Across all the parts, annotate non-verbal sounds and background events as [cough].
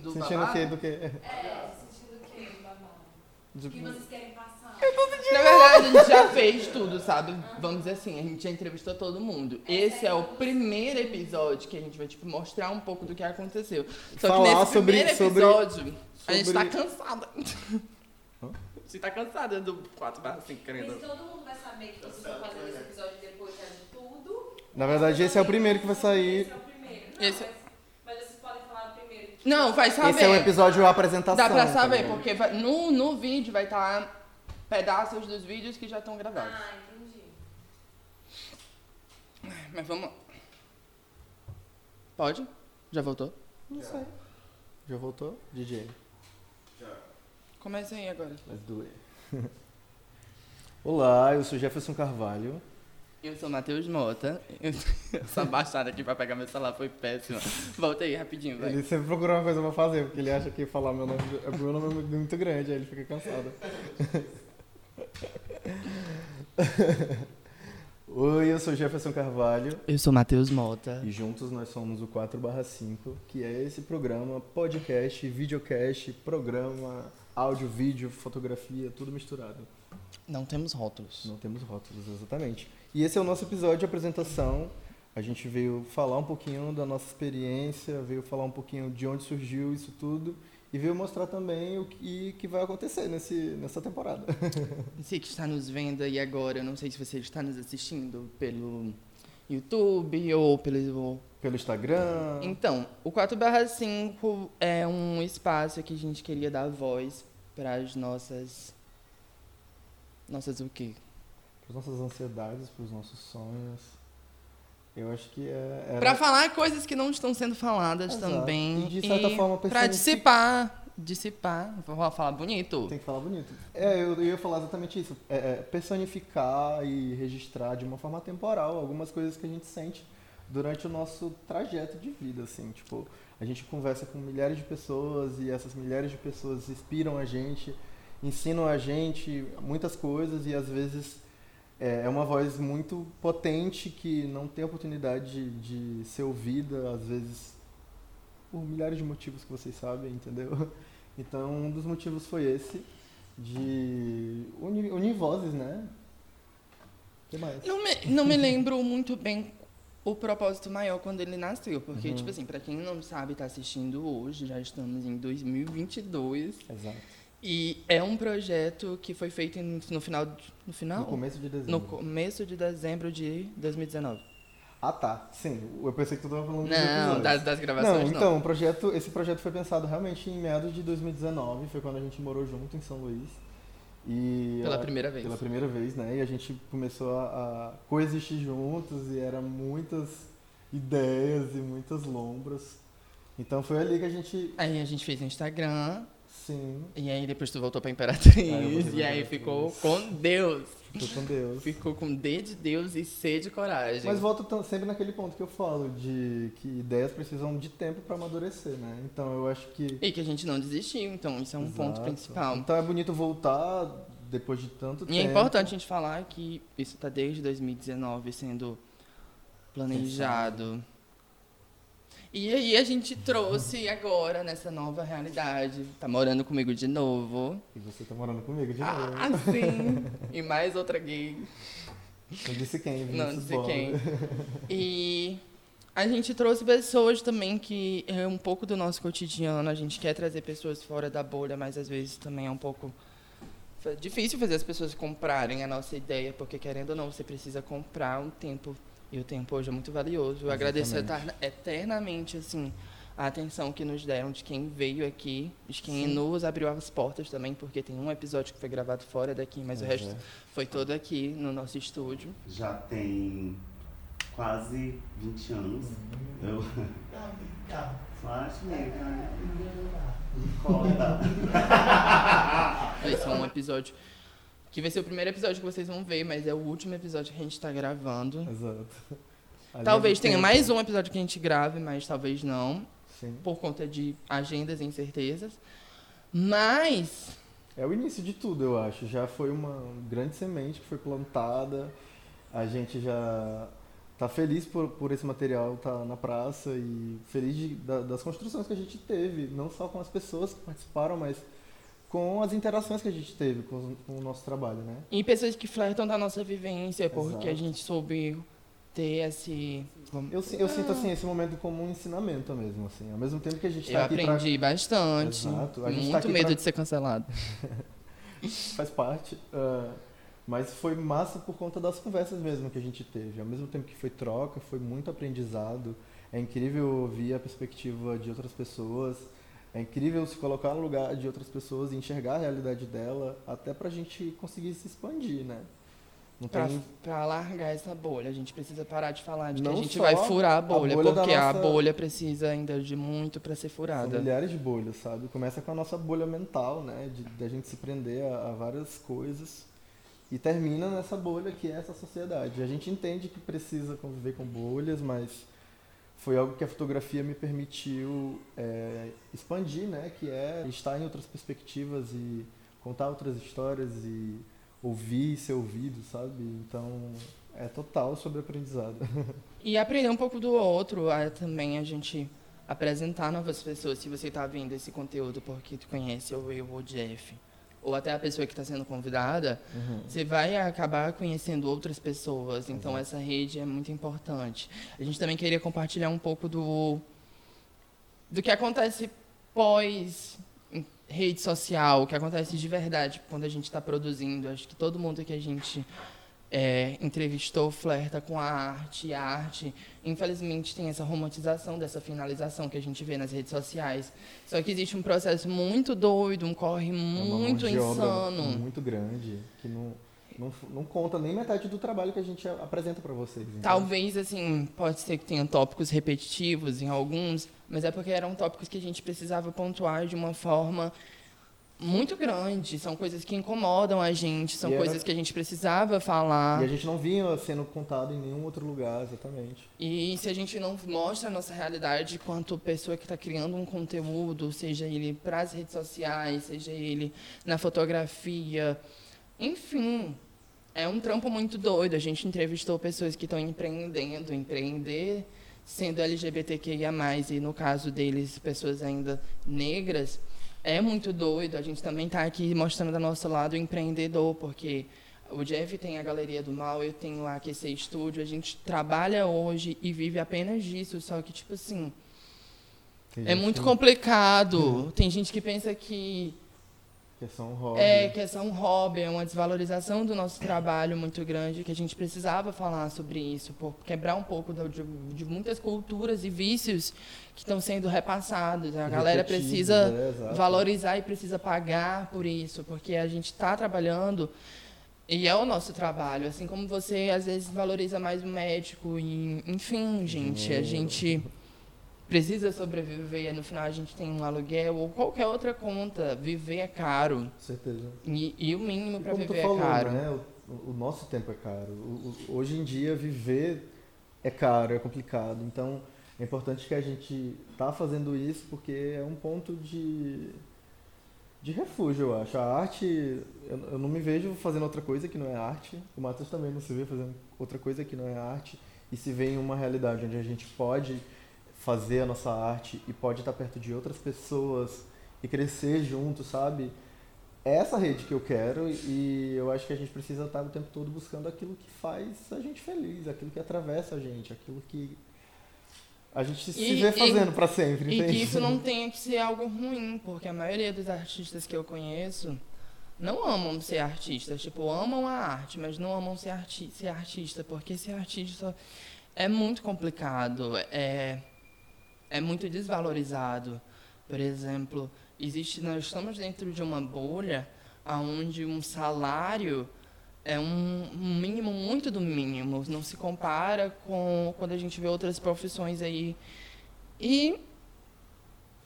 do Sentindo o babado? quê? Do quê? É, [laughs] sentindo o quê? do babado? O que vocês querem passar? Na verdade, a gente já fez tudo, sabe? Vamos dizer assim, a gente já entrevistou todo mundo. Esse é o primeiro episódio que a gente vai, tipo, mostrar um pouco do que aconteceu. Só Falar que nesse sobre- primeiro sobre- episódio, a gente tá sobre- cansada. Hã? Você tá cansada do 4 barra 5, Mas querendo. todo mundo vai saber que vocês estão fazendo esse episódio depois já de tudo. Na verdade, esse é o primeiro que vai Esse sair. é o primeiro. Não, Esse- mas, mas vocês podem falar primeiro. que- Não, vai saber. Esse é o episódio apresentação. Dá pra tá saber, porque vai- no, no vídeo vai estar pedaços dos vídeos que já estão gravados. Ah, entendi. Mas vamos lá. Pode? Já voltou? Não sei. Já voltou? DJ. Começa aí agora. Let's do it. Olá, eu sou Jefferson Carvalho. Eu sou Matheus Mota. Eu- [laughs] Essa baixada aqui pra pegar meu celular foi péssima. Volta aí rapidinho, vai. Ele sempre procura uma coisa pra fazer, porque ele acha que falar meu nome é meu nome é muito grande, aí ele fica cansado. [laughs] Oi, eu sou Jefferson Carvalho Eu sou Matheus Mota. e juntos nós somos o 4/5, que é esse programa, podcast, videocast, programa, áudio, vídeo, fotografia, tudo misturado. Não temos rótulos. Não temos rótulos, exatamente. E esse é o nosso episódio de apresentação. A gente veio falar um pouquinho da nossa experiência, veio falar um pouquinho de onde surgiu isso tudo e veio mostrar também o que, que vai acontecer nesse, nessa temporada. [laughs] Você que está nos vendo aí agora, eu não sei se você está nos assistindo pelo YouTube ou pelo. Pelo Instagram. Então, o 4/5 é um espaço que a gente queria dar voz para as nossas. Nossas o quê? Para as nossas ansiedades, para os nossos sonhos. Eu acho que é. era- Para falar coisas que não estão sendo faladas Exato. também. E de certa forma Para dissipar. Dissipar. Vou falar bonito. Tem que falar bonito. É, eu, eu ia falar exatamente isso. É, é, personificar e registrar de uma forma temporal algumas coisas que a gente sente durante o nosso trajeto de vida, assim. Tipo, a gente conversa com milhares de pessoas e essas milhares de pessoas inspiram a gente, ensinam a gente muitas coisas e às vezes é é uma voz muito potente que não tem oportunidade de, de ser ouvida, às vezes por milhares de motivos que vocês sabem, entendeu? [laughs] Então, um dos motivos foi esse, de unir, unir vozes, né? O que mais? Não me, não me lembro muito bem o propósito maior quando ele nasceu. Porque, Uhum. tipo assim, pra quem não sabe, tá assistindo hoje, já estamos em 2022. Exato. E é um projeto que foi feito no final. No final? No começo de dezembro. No começo de dezembro de 2019. Ah, tá. Sim, eu pensei que tu tava falando Não, das, das gravações Não, não. então, o projeto, esse projeto foi pensado realmente em meados de 2019, foi quando a gente morou junto em São Luís. E Pela a- primeira vez. Pela primeira vez, né? E a gente começou a, a coexistir juntos e eram muitas ideias e muitas lombras. Então foi ali que a gente, Aí a gente fez o Instagram, sim, e aí depois tu voltou pra Imperatriz, e aí ficou com Deus. foi com Deus. Ficou com D de Deus e C de coragem. Mas volto tão- sempre naquele ponto que eu falo, de que ideias precisam de tempo para amadurecer, né? Então eu acho que. E que a gente não desistiu, então isso é um ponto Exato. principal. Então é bonito voltar depois de tanto tempo. E é importante a gente falar que isso está desde 2019 sendo planejado. E aí a gente trouxe agora nessa nova realidade. Tá morando comigo de novo. E você tá morando comigo de novo. Ah, sim! E mais outra gay. Não disse quem, Vinícius Não Bola. quem. [laughs] E a gente trouxe pessoas também que é um pouco do nosso cotidiano. A gente quer trazer pessoas fora da bolha, mas às vezes também é um pouco difícil fazer as pessoas comprarem a nossa ideia, porque querendo ou não, você precisa comprar um tempo. E o tempo hoje é muito valioso. Eu agradeço eternamente, assim, a atenção que nos deram de quem veio aqui, de quem Sim. nos abriu as portas também, porque tem um episódio que foi gravado fora daqui, mas o Pois resto foi todo aqui no nosso estúdio. Já tem quase 20 anos. Eu. Flash meio, cara. Corta. Esse é um episódio que vai ser o primeiro episódio que vocês vão ver, mas é o último episódio que a gente tá gravando. Exato. Ali Talvez do tenha tempo. mais um episódio que a gente grave, mas talvez não, Sim. por conta de agendas e incertezas. Mas É o início de tudo, eu acho. Já foi uma grande semente que foi plantada. A gente já tá feliz por, por esse material estar tá na praça e feliz de, da, das construções que a gente teve, não só com as pessoas que participaram, mas com as interações que a gente teve com, o nosso trabalho, né? E pessoas que flertam da nossa vivência, porque Exato. a gente soube ter esse... Eu, eu sinto assim esse momento como um ensinamento mesmo, assim, ao mesmo tempo que a gente está aqui Eu aprendi pra... bastante. Exato. A gente tá Muito tá medo pra... de ser cancelado. [laughs] Faz parte. Uh, mas foi massa por conta das conversas mesmo que a gente teve. Ao mesmo tempo que foi troca, foi muito aprendizado. É incrível ouvir a perspectiva de outras pessoas é incrível se colocar no lugar de outras pessoas e enxergar a realidade dela, até para a gente conseguir se expandir, né? Para tem... largar essa bolha, a gente precisa parar de falar de que a gente vai furar a bolha, a bolha porque nossa... a bolha precisa ainda de muito para ser furada. São milhares de bolhas, sabe? Começa com a nossa bolha mental, né? De, de a gente se prender a, a várias coisas e termina nessa bolha que é essa sociedade. A gente entende que precisa conviver com bolhas, mas foi algo que a fotografia me permitiu é, expandir, né? Que é estar em outras perspectivas e contar outras histórias e ouvir e ser ouvido, sabe? Então é total sobre aprendizado. [laughs] E aprender um pouco do outro, é também a gente apresentar novas pessoas. Se você está vendo esse conteúdo porque tu conhece ou eu ou o Jeff, ou até a pessoa que está sendo convidada, uhum. você vai acabar conhecendo outras pessoas. Então, uhum. essa rede é muito importante. A gente também queria compartilhar um pouco do, do que acontece pós rede social, o que acontece de verdade quando a gente está produzindo. Acho que todo mundo que a gente é, entrevistou flerta com a arte. E a arte, infelizmente, tem essa romantização dessa finalização que a gente vê nas redes sociais. Só que existe um processo muito doido, um corre é muito é insano. muito grande, que não, não, não conta nem metade do trabalho que a gente apresenta para vocês. Então. Talvez, assim, pode ser que tenha tópicos repetitivos em alguns, mas é porque eram tópicos que a gente precisava pontuar de uma forma muito grande, são coisas que incomodam a gente, são coisas que a gente precisava falar. E a gente não vinha sendo contado em nenhum outro lugar, exatamente. E se a gente não mostra a nossa realidade quanto pessoa que está criando um conteúdo, seja ele para as redes sociais, seja ele na fotografia, enfim, é um trampo muito doido. A gente entrevistou pessoas que estão empreendendo, empreender sendo LGBTQIA+, e no caso deles, pessoas ainda negras, é muito doido. A gente também está aqui mostrando do nosso lado empreendedor, porque o Jeff tem a Galeria do Mal, eu tenho a QC Studio, a gente trabalha hoje e vive apenas disso, só que, tipo assim, é muito complicado. Uhum. Tem gente que pensa que que é só um hobby. É, que é só um hobby, é uma desvalorização do nosso trabalho muito grande, que a gente precisava falar sobre isso, por quebrar um pouco de, de muitas culturas e vícios que estão sendo repassados. A galera precisa é, valorizar e precisa pagar por isso, porque a gente está trabalhando e é o nosso trabalho, assim como você às vezes valoriza mais o médico, e, enfim, gente, a gente precisa sobreviver, e no final a gente tem um aluguel ou qualquer outra conta. Viver é caro. Certeza. E, e o mínimo para viver falou, é caro. Né? O, o, nosso tempo é caro. O, o, hoje em dia, viver é caro, é complicado. Então, é importante que a gente tá fazendo isso porque é um ponto de, de refúgio, eu acho. A arte, eu, eu não me vejo fazendo outra coisa que não é arte. O Matheus também não se vê fazendo outra coisa que não é arte. E se vê em uma realidade onde a gente pode fazer a nossa arte e pode estar perto de outras pessoas e crescer junto, sabe? É essa rede que eu quero e eu acho que a gente precisa estar o tempo todo buscando aquilo que faz a gente feliz, aquilo que atravessa a gente, aquilo que a gente se e, vê fazendo para sempre. E que isso não [laughs] tenha que ser algo ruim, porque a maioria dos artistas que eu conheço não amam ser artistas, tipo, amam a arte, mas não amam ser, arti ser artista, porque ser artista é muito complicado. É, é muito desvalorizado. Por exemplo, existe nós estamos dentro de uma bolha onde um salário é um, mínimo muito do mínimo, não se compara com quando a gente vê outras profissões aí. E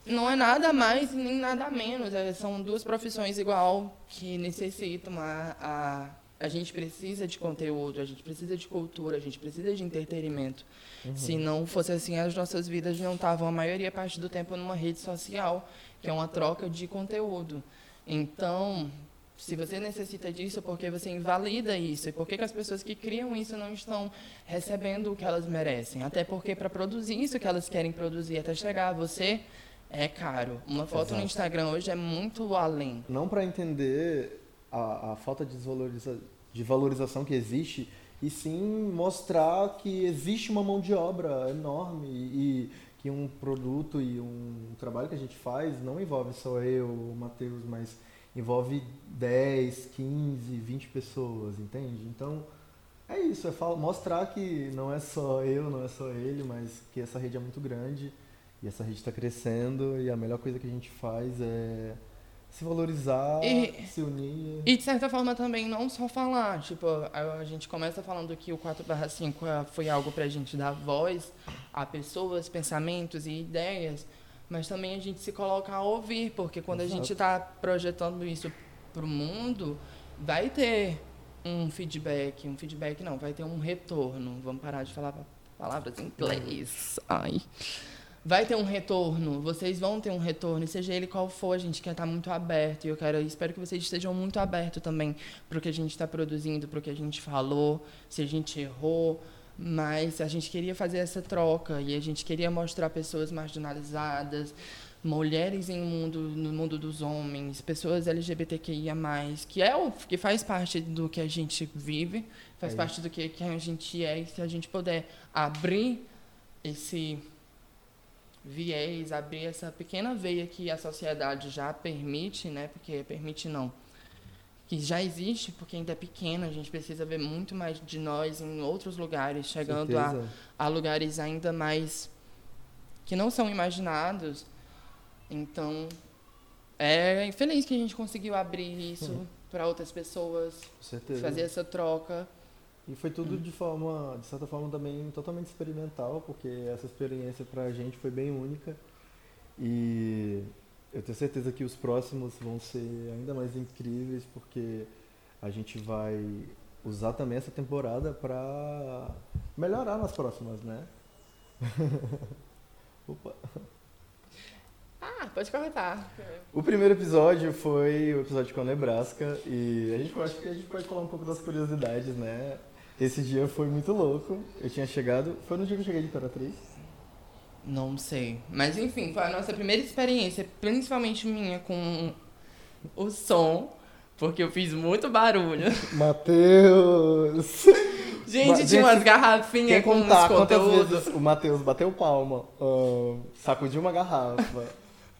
não é nada mais nem nada menos, é, são duas profissões igual que necessitam a, a a gente precisa de conteúdo, a gente precisa de cultura, a gente precisa de entretenimento. Uhum. Se não fosse assim, as nossas vidas não estavam a maioria parte do tempo numa rede social, que é uma troca de conteúdo. Então, Se você necessita disso, porque você invalida isso? E por que, que as pessoas que criam isso não estão recebendo o que elas merecem? Até porque para produzir isso que elas querem produzir até chegar a você é caro. Uma foto Exato. no Instagram hoje é muito além. Não para entender a, a falta de, desvaloriza, de valorização que existe, e sim mostrar que existe uma mão de obra enorme e que um produto e um trabalho que a gente faz não envolve só eu, o Matheus, mas envolve 10, 15, 20 pessoas, entende? Então, é isso, é mostrar que não é só eu, não é só ele, mas que essa rede é muito grande e essa rede está crescendo e a melhor coisa que a gente faz é se valorizar, E- se unir. E de certa forma também não só falar, tipo, a, a gente começa falando que o 4/5 é- foi algo pra gente dar voz a pessoas, pensamentos e ideias, mas também a gente se coloca a ouvir, porque quando a Exato. gente está projetando isso pro mundo, vai ter um feedback, um feedback não, vai ter um retorno. Vamos parar de falar palavras em inglês. Ai. Vai ter um retorno, vocês vão ter um retorno, e seja ele qual for, a gente quer estar muito aberto. E eu quero, espero que vocês estejam muito abertos também para o que a gente está produzindo, para o que a gente falou, se a gente errou. Mas a gente queria fazer essa troca e a gente queria mostrar pessoas marginalizadas, mulheres em mundo, no mundo dos homens, pessoas LGBTQIA+, que é o que faz parte do que a gente vive, faz É parte do que, que a gente é, e se a gente puder abrir esse viés, abrir essa pequena veia que a sociedade já permite, né? Porque permite não. Que já existe, porque ainda é pequena, a gente precisa ver muito mais de nós em outros lugares, chegando a, a lugares ainda mais que não são imaginados. Então, é feliz que a gente conseguiu abrir isso Uhum. para outras pessoas, fazer essa troca. E foi tudo de forma, de certa forma também totalmente experimental, porque essa experiência pra gente foi bem única. E eu tenho certeza que os próximos vão ser ainda mais incríveis, porque a gente vai usar também essa temporada pra melhorar nas próximas, né? [laughs] Opa. Ah, pode cortar. O primeiro episódio foi o episódio com a Nebraska e a gente acho que a gente pode falar um pouco das curiosidades, né? Esse dia foi muito louco. Eu tinha chegado, foi no dia que eu cheguei de Imperatriz. Não sei. Mas enfim, foi a nossa primeira experiência, principalmente minha, com o som, porque eu fiz muito barulho. Matheus! Gente, Mas, tinha gente, umas garrafinhas com contar uns quantas conteúdos. vezes o Matheus bateu palma, ah, sacudiu uma garrafa,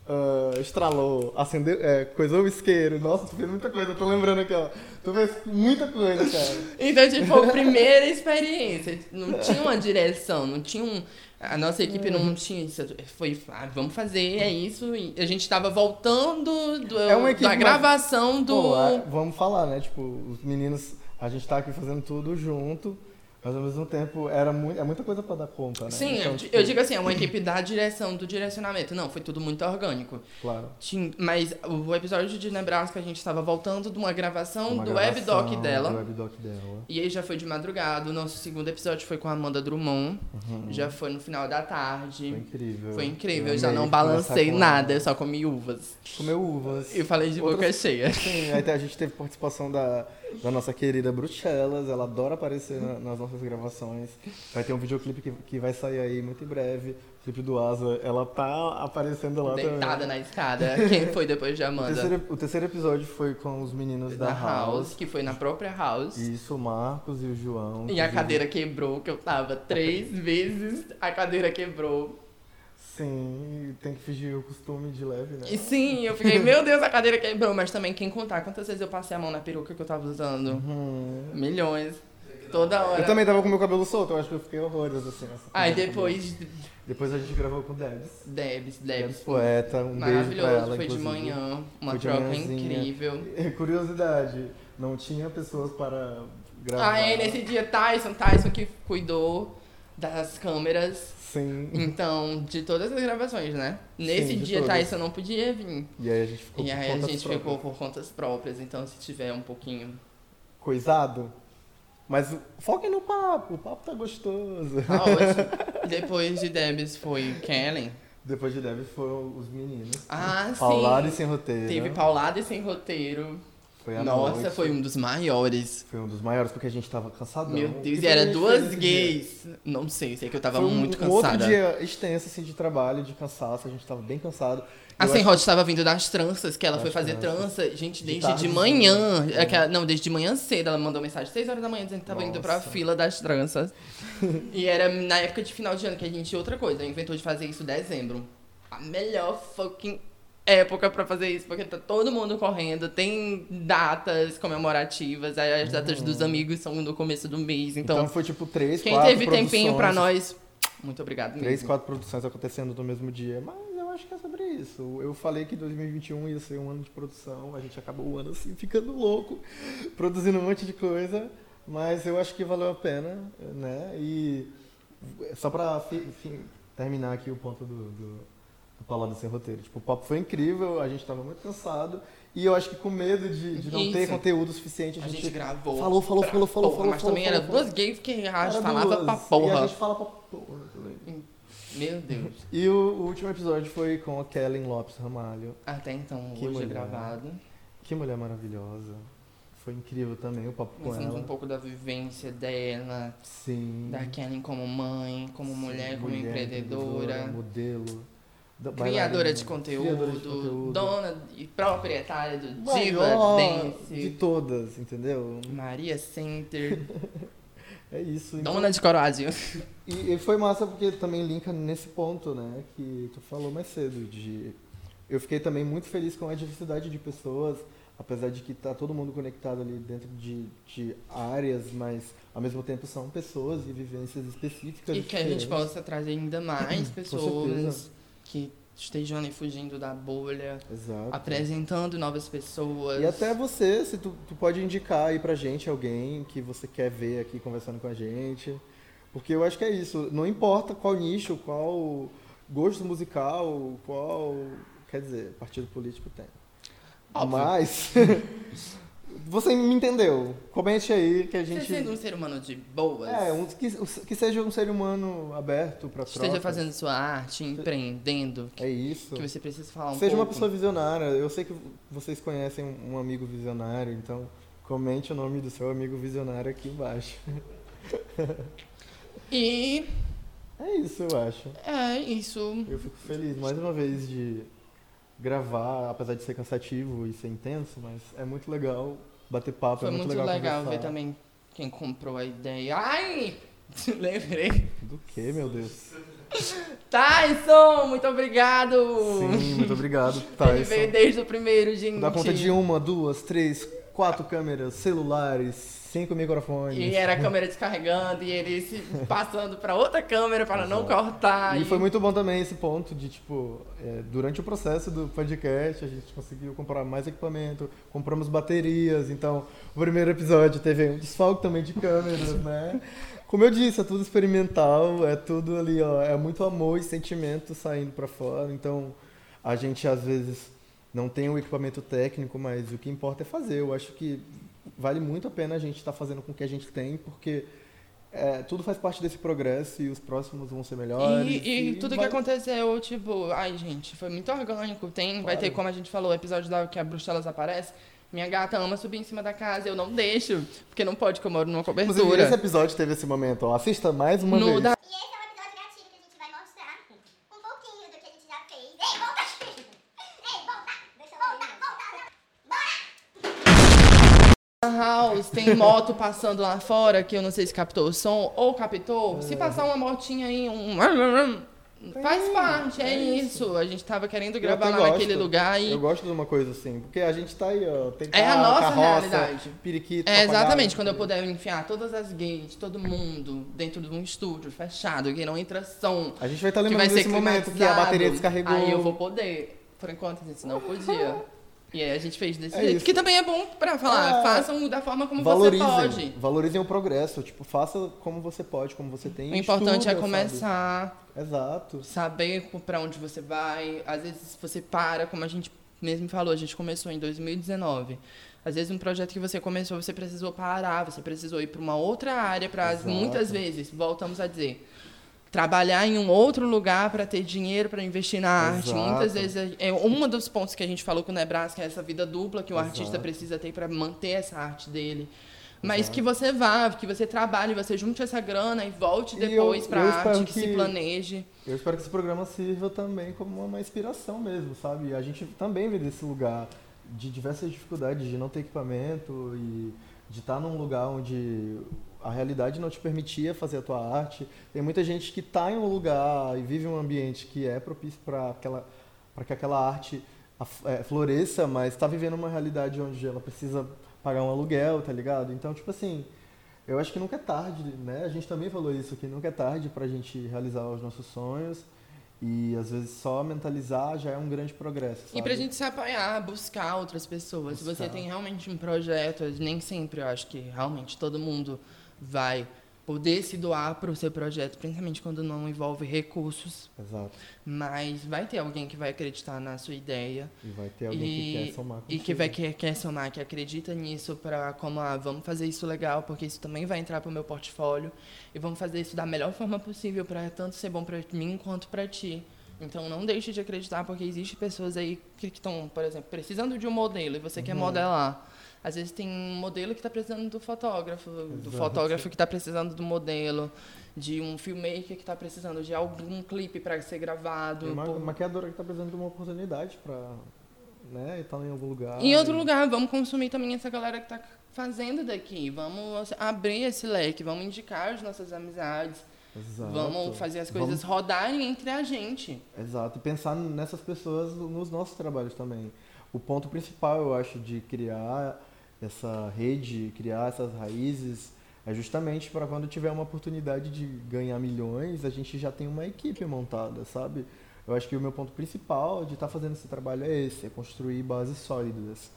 ah, estralou, acendeu, é, coisou o isqueiro. Nossa, tu fez muita coisa, eu tô lembrando aqui, ó. Tu fez muita coisa, cara. Então, tipo, a primeira experiência. Não tinha uma direção, não tinha um. A nossa equipe Uhum. não tinha isso. Foi, ah, vamos fazer, é isso. E a gente tava voltando do, É da mais- gravação do. Pô, a- vamos falar, né? Tipo, os meninos, a gente tá aqui fazendo tudo junto, mas ao mesmo tempo era muito, é muita coisa pra dar conta, né? Sim, Então, eu, tipo, eu digo assim, é uma equipe da direção, do direcionamento. Não, foi tudo muito orgânico. Claro. Tinha- mas o episódio de Nebraska a gente estava voltando de uma gravação Uma do gravação webdoc dela. Do webdoc dela. E aí já foi de madrugada. O nosso segundo episódio foi com a Amanda Drummond. Uhum. Já foi no final da Foi tarde. incrível. Foi incrível. Eu já não balancei nada, eu só comi uvas. Comeu uvas. Eu falei de boca Outras- cheia. Sim, aí a gente teve participação da, da nossa querida Bruxelas, ela adora aparecer na- nas nossas gravações. Vai ter um videoclipe que, que vai sair aí muito em breve, o clipe do Asa, ela tá aparecendo lá Deitada também. na escada. Quem foi depois de O Amanda? terceiro, o terceiro episódio foi com os meninos da, da House, que foi na própria House. Isso, o Marcos e o João. E a cadeira quebrou, que eu tava três vezes, a cadeira quebrou. Sim, tem que fingir o costume de leve, né? E sim, eu fiquei, meu Deus, a cadeira quebrou. Mas também, quem contar quantas vezes eu passei a mão na peruca que eu tava usando? Uhum. Milhões. Toda hora. Eu também tava com meu cabelo solto, eu acho que eu fiquei horrores assim. nessa Aí depois, Depois a gente gravou com o Debs. Debs, Debs. Poeta, um beijo Maravilhoso, ela, foi de inclusive. manhã, uma Foi de troca manhãzinha. incrível. Curiosidade, não tinha pessoas para gravar. Ah, é, nesse dia Tyson, Tyson que cuidou das câmeras. Sim. Então, de todas as gravações, né? Nesse Sim, dia todas. Tyson não podia vir. E aí a gente ficou E por aí a contas gente próprias. ficou por contas próprias, então se tiver um pouquinho. Coisado. Mas foquem no papo, o papo tá gostoso. Tá ótimo. [laughs] Depois de Debs foi Kellen. Depois de Debs foram os meninos. Ah, sim. Paulado e sem roteiro. Teve paulada e sem roteiro. Foi Nossa, noite. foi um dos maiores. Foi um dos maiores, porque a gente tava cansadão. Meu Deus, E era duas gays. Não sei, sei que eu tava um, muito um outro cansada. dia extenso, assim, de trabalho, de cansaço, a gente tava bem cansado. A Sem Rod estava vindo das tranças, que ela foi fazer tranças. trança, gente, De desde de, tarde, manhã. né? É ela- não, desde de manhã cedo. Ela mandou mensagem 6 horas da manhã dizendo que tava indo pra Nossa. fila das tranças. e era na época de final de ano que a gente, outra coisa, inventou de fazer isso em dezembro. A melhor fucking época pra fazer isso, porque tá todo mundo correndo, tem datas comemorativas, as datas dos amigos são no começo do mês. Então, Então, foi tipo três, quem quatro teve tempinho pra produções, nós, muito obrigado Três, mesmo. quatro produções acontecendo no mesmo dia. Mas eu acho que é sobre isso. Eu falei que 2021 ia ser um ano de produção, a gente acabou o ano assim, [laughs] ficando louco, produzindo um monte de coisa. Mas eu acho que valeu a pena, né? E só pra terminar aqui o ponto do, do, do Paulado Sem Roteiro. Tipo, o papo foi incrível, a gente tava muito cansado. E eu acho que com medo de, de não ter conteúdo suficiente, a A gente, gente gravou. falou, falou, pra falou, falou, porra, falou, Mas falou, também falou, era falou. duas gays que a Era gente falava duas, pra E a porra. gente fala pra porra também. Meu Deus. E o, o último episódio foi com a Kellen Lopes Ramalho. Até então, Que hoje mulher. gravado. Que mulher maravilhosa. Foi incrível também o papo com Conhecemos ela. um pouco da vivência dela, Sim. da Kelly como mãe, como Sim, mulher, como mulher empreendedora, Modelo. Criadora de conteúdo, criadora de conteúdo. dona e proprietária do Diva Dance, de todas, entendeu? Maria Center, [laughs] É isso. então- dona de Coroazio. [laughs] E, e foi massa porque também linka nesse ponto, né? Que tu falou mais cedo. De... Eu fiquei também muito feliz com a diversidade de pessoas, apesar de que tá todo mundo conectado ali dentro de, de áreas, mas ao mesmo tempo são pessoas e vivências específicas. E que a gente diferentes. possa trazer ainda mais [coughs] pessoas. Que estejam ali fugindo da bolha, Exato. apresentando novas pessoas. E até você, se tu, tu pode indicar aí pra gente alguém que você quer ver aqui conversando com a gente. Porque eu acho que é isso. Não importa qual nicho, qual gosto musical, qual. Quer dizer, partido político tem. Óbvio. Mas. [laughs] você me entendeu. Comente aí que a Você gente. sendo um ser humano de boas, É, um, que, que seja um ser humano aberto pra esteja trocas. fazendo sua arte, empreendendo, É isso. que você precisa falar um Seja uma pouco. pessoa visionária. Eu sei que vocês conhecem um amigo visionário, então comente o nome do seu amigo visionário aqui embaixo. E É isso, eu acho. é isso. Eu fico feliz mais uma vez de gravar, apesar de ser cansativo e ser intenso, mas é muito legal bater papo, Foi é muito, muito legal, legal ver também quem comprou a ideia. Ai! [laughs] Lembrei. Do que, meu Deus? [laughs] Tyson, muito obrigado! Sim, muito obrigado, [laughs] Ele veio Tyson. desde o primeiro, gente. Dá conta de uma, duas, três, quatro câmeras, celulares, cinco microfones. E era a câmera descarregando e ele se [laughs] passando pra outra câmera para não cortar. E foi muito bom também esse ponto de, tipo, é, durante o processo do podcast, a gente conseguiu comprar mais equipamento, compramos baterias, então o primeiro episódio teve um desfalque também de câmeras, [laughs] né? Como eu disse, é tudo experimental, é tudo ali, ó, é muito amor e sentimento saindo pra fora, então a gente às vezes não tem o equipamento técnico, mas o que importa é fazer. Eu acho que vale muito a pena a gente estar fazendo com o que a gente tem, porque é, tudo faz parte desse progresso e os próximos vão ser melhores. E, e tudo vai- que aconteceu, tipo, ai gente, foi muito orgânico. Tem, vai Claro. ter, como a gente falou, o episódio da que a Bruxelas aparece. Minha gata ama subir em cima da casa, eu não deixo, porque não pode, que eu moro numa Inclusive, cobertura. esse episódio teve esse momento, ó. Assista mais uma No vez. da- E esse é um episódio gatilho que a gente vai mostrar um pouquinho do que a gente já fez. Ei, volta aqui! Ei, volta! Deixa eu volta, volta! House, tem moto passando lá fora, que eu não sei se captou o som, ou captou. É. Se passar uma motinha aí, um... Faz parte, é, é isso. A gente tava querendo gravar lá naquele gosto. lugar e... Eu gosto de uma coisa assim, porque a gente tá aí, ó. Tem É a nossa carroça, realidade. Periquito, É, exatamente, quando eu puder enfiar todas as gays, todo mundo, dentro de um estúdio fechado, que não entra som, A gente vai estar vai lembrando desse momento que a bateria descarregou. Aí eu vou poder. Por enquanto, a gente não podia. [laughs] E aí a gente fez desse É jeito. isso. Que também é bom pra falar. É. Façam da forma como Valorizem, você pode. valorizem o progresso, tipo, faça como você pode, como você tem. O importante é estuda, começar, sabe? Exato. saber pra onde você vai. Às vezes você para, como a gente mesmo falou, a gente começou em 2019. Às vezes um projeto que você começou, você precisou parar, você precisou ir pra uma outra área para muitas vezes, voltamos a dizer, trabalhar em um outro lugar para ter dinheiro para investir na arte. Exato. Muitas vezes é, é um dos pontos que a gente falou com o Nebraska, é essa vida dupla que o Exato. artista precisa ter para manter essa arte dele. Mas Exato. que você vá, que você trabalhe, você junte essa grana e volte depois para a arte, espero que, se que- planeje. Eu espero que esse programa sirva também como uma inspiração mesmo, sabe? A gente também vem desse lugar de diversas dificuldades, de não ter equipamento e de estar num lugar onde a realidade não te permitia fazer a tua arte. Tem muita gente que está em um lugar e vive um ambiente que é propício para aquela para que aquela arte é, floresça, mas está vivendo uma realidade onde ela precisa pagar um aluguel, tá ligado? Então, tipo assim, eu acho que nunca é tarde, né? A gente também falou isso, que nunca é tarde pra gente realizar os nossos sonhos. E às vezes só mentalizar já é um grande progresso. Sabe? E pra gente se apoiar, buscar outras pessoas. Se você Buscar. tem realmente um projeto, nem sempre eu acho que realmente todo mundo vai poder se doar para o seu projeto, principalmente quando não envolve recursos. Exato. Mas vai ter alguém que vai acreditar na sua ideia E vai ter alguém e, que quer somar e contigo. que vai quer, quer somar, que acredita nisso para como ah, vamos fazer isso legal, porque isso também vai entrar para o meu portfólio e vamos fazer isso da melhor forma possível para tanto ser bom para mim quanto para ti. Então não deixe de acreditar, porque existem pessoas aí que estão, por exemplo, precisando de um modelo e você quer Uhum. modelar. Às vezes tem um modelo que está precisando do fotógrafo, do Exato. fotógrafo que está precisando do modelo, de um filmmaker que está precisando de algum clipe para ser gravado. Tem uma por- maquiadora que tá precisando de uma oportunidade pra né, estar em algum lugar. Em outro e- lugar, vamos consumir também essa galera que está fazendo daqui. Vamos abrir esse leque, vamos indicar as nossas amizades, Exato. vamos fazer as coisas Vamos- rodarem entre a gente. Exato, e pensar nessas pessoas nos nossos trabalhos também. O ponto principal, eu acho, de criar essa rede, criar essas raízes, é justamente para quando tiver uma oportunidade de ganhar milhões, a gente já tem uma equipe montada, sabe? Eu acho que o meu ponto principal de estar fazendo esse trabalho é esse, é construir bases sólidas.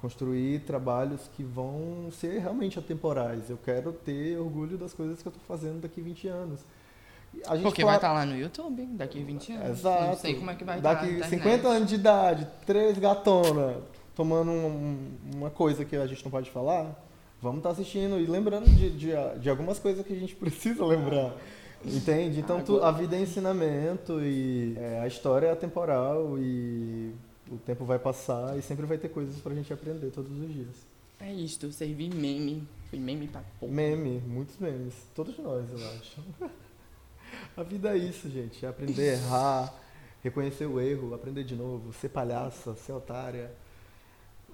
Construir trabalhos que vão ser realmente atemporais. Eu quero ter orgulho das coisas que eu estou fazendo daqui 20 anos. A gente Porque fala- vai estar lá no YouTube daqui 20 anos. Exato. Não sei como é que vai estar. Daqui na internet. 50 anos de idade, três gatona, tomando um- uma coisa que a gente não pode falar, vamos estar assistindo e lembrando de, de, de algumas coisas que a gente [laughs] precisa lembrar. Entende? Então tu- a vida é ensinamento e é, a história é atemporal e o tempo vai passar e sempre vai ter coisas pra gente aprender todos os dias. É isto, eu servi meme. Fui meme pra porra. Meme, muitos memes. Todos nós, eu acho. [laughs] A vida é isso, gente. É aprender a errar, reconhecer o erro, aprender de novo, ser palhaça, ser otária.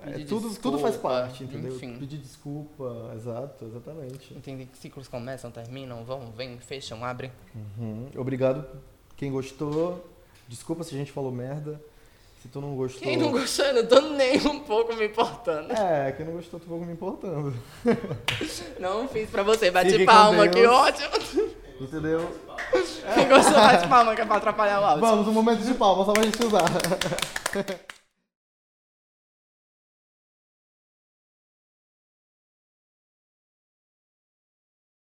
É, tudo, tudo faz desculpa, parte, entendeu? enfim. Pedir desculpa, exato, exatamente. Entendem que ciclos começam, terminam, vão, vêm, fecham, abrem. Uhum. Obrigado quem gostou. Desculpa se a gente falou merda. Se tu não gostou. Quem não gostou, eu não tô nem um pouco me importando. É, quem não gostou, tu pouco me importando. [laughs] Não fiz pra você, bate Fique palma, que ótimo. Entendeu? Quem gostou, bate palma, que é pra atrapalhar o áudio. Vamos, um momento de palma, só pra gente usar. [laughs]